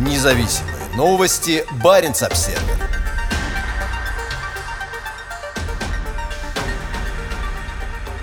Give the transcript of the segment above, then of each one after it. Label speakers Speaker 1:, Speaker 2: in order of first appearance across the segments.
Speaker 1: Независимые новости. Барин обсерва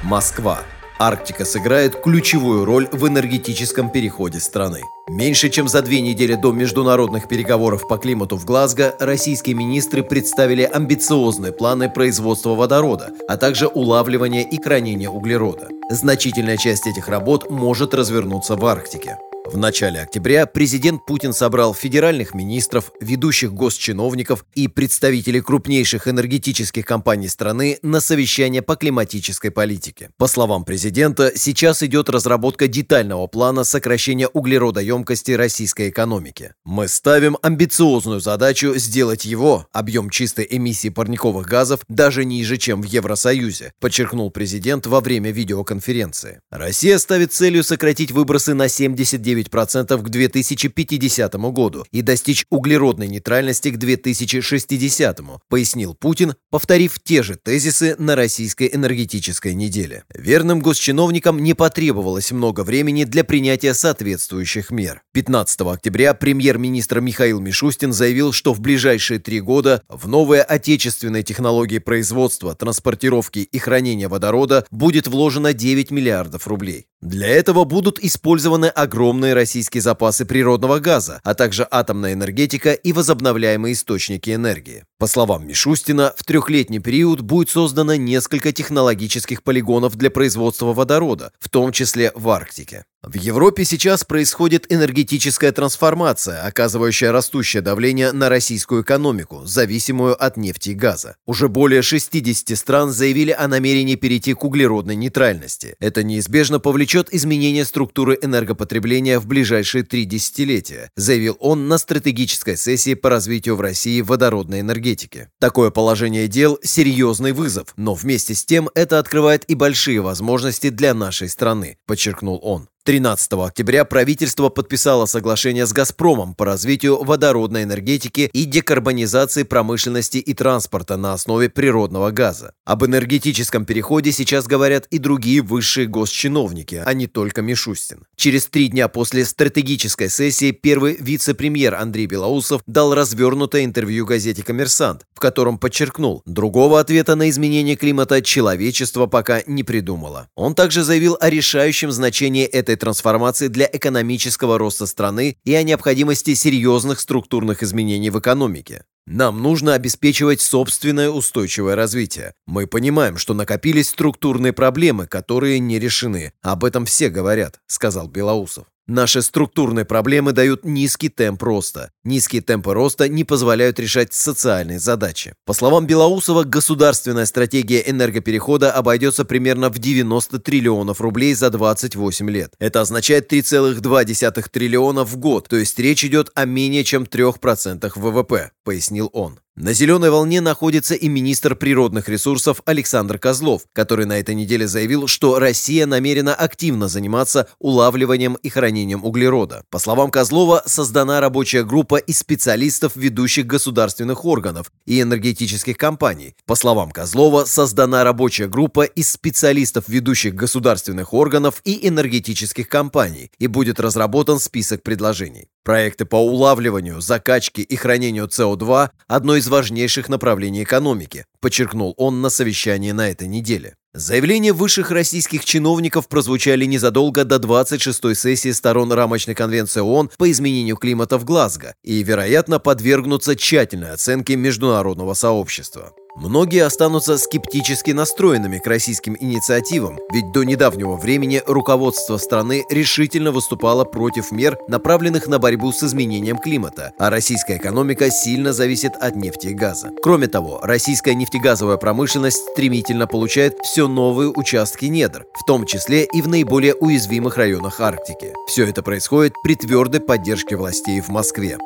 Speaker 1: Москва. Арктика сыграет ключевую роль в энергетическом переходе страны. Меньше чем за две недели до международных переговоров по климату в Глазго российские министры представили амбициозные планы производства водорода, а также улавливания и хранения углерода. Значительная часть этих работ может развернуться в Арктике. В начале октября президент Путин собрал федеральных министров, ведущих госчиновников и представителей крупнейших энергетических компаний страны на совещание по климатической политике. По словам президента, сейчас идет разработка детального плана сокращения углеродоемкости российской экономики. Мы ставим амбициозную задачу сделать его, объем чистой эмиссии парниковых газов, даже ниже, чем в Евросоюзе, подчеркнул президент во время видеоконференции. Россия ставит целью сократить выбросы на 79 9% к 2050 году и достичь углеродной нейтральности к 2060, пояснил Путин, повторив те же тезисы на российской энергетической неделе. Верным госчиновникам не потребовалось много времени для принятия соответствующих мер. 15 октября премьер-министр Михаил Мишустин заявил, что в ближайшие три года в новые отечественные технологии производства, транспортировки и хранения водорода будет вложено 9 миллиардов рублей. Для этого будут использованы огромные российские запасы природного газа, а также атомная энергетика и возобновляемые источники энергии. По словам Мишустина, в трехлетний период будет создано несколько технологических полигонов для производства водорода, в том числе в Арктике. В Европе сейчас происходит энергетическая трансформация, оказывающая растущее давление на российскую экономику, зависимую от нефти и газа. Уже более 60 стран заявили о намерении перейти к углеродной нейтральности. Это неизбежно повлечет изменение структуры энергопотребления в ближайшие три десятилетия, заявил он на стратегической сессии по развитию в России водородной энергетики. Такое положение дел – серьезный вызов, но вместе с тем это открывает и большие возможности для нашей страны, подчеркнул он. 13 октября правительство подписало соглашение с «Газпромом» по развитию водородной энергетики и декарбонизации промышленности и транспорта на основе природного газа. Об энергетическом переходе сейчас говорят и другие высшие госчиновники, а не только Мишустин. Через три дня после стратегической сессии первый вице-премьер Андрей Белоусов дал развернутое интервью газете «Коммерсант», в котором подчеркнул, другого ответа на изменение климата человечество пока не придумало. Он также заявил о решающем значении этой трансформации для экономического роста страны и о необходимости серьезных структурных изменений в экономике. Нам нужно обеспечивать собственное устойчивое развитие. Мы понимаем, что накопились структурные проблемы, которые не решены. Об этом все говорят, сказал Белоусов. Наши структурные проблемы дают низкий темп роста. Низкие темпы роста не позволяют решать социальные задачи. По словам Белоусова, государственная стратегия энергоперехода обойдется примерно в 90 триллионов рублей за 28 лет. Это означает 3,2 триллиона в год, то есть речь идет о менее чем 3% ВВП, пояснил он. На зеленой волне находится и министр природных ресурсов Александр Козлов, который на этой неделе заявил, что Россия намерена активно заниматься улавливанием и хранением углерода. По словам Козлова, создана рабочая группа из специалистов ведущих государственных органов и энергетических компаний. По словам Козлова, создана рабочая группа из специалистов ведущих государственных органов и энергетических компаний и будет разработан список предложений. Проекты по улавливанию, закачке и хранению СО2 – одно из важнейших направлений экономики, подчеркнул он на совещании на этой неделе. Заявления высших российских чиновников прозвучали незадолго до 26-й сессии сторон рамочной конвенции ООН по изменению климата в Глазго и, вероятно, подвергнутся тщательной оценке международного сообщества. Многие останутся скептически настроенными к российским инициативам, ведь до недавнего времени руководство страны решительно выступало против мер, направленных на борьбу с изменением климата, а российская экономика сильно зависит от нефти и газа. Кроме того, российская нефтегазовая промышленность стремительно получает все новые участки недр, в том числе и в наиболее уязвимых районах Арктики. Все это происходит при твердой поддержке властей в Москве.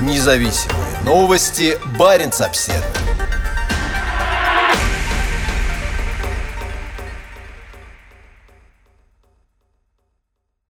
Speaker 1: Независимые новости. Барин обседный.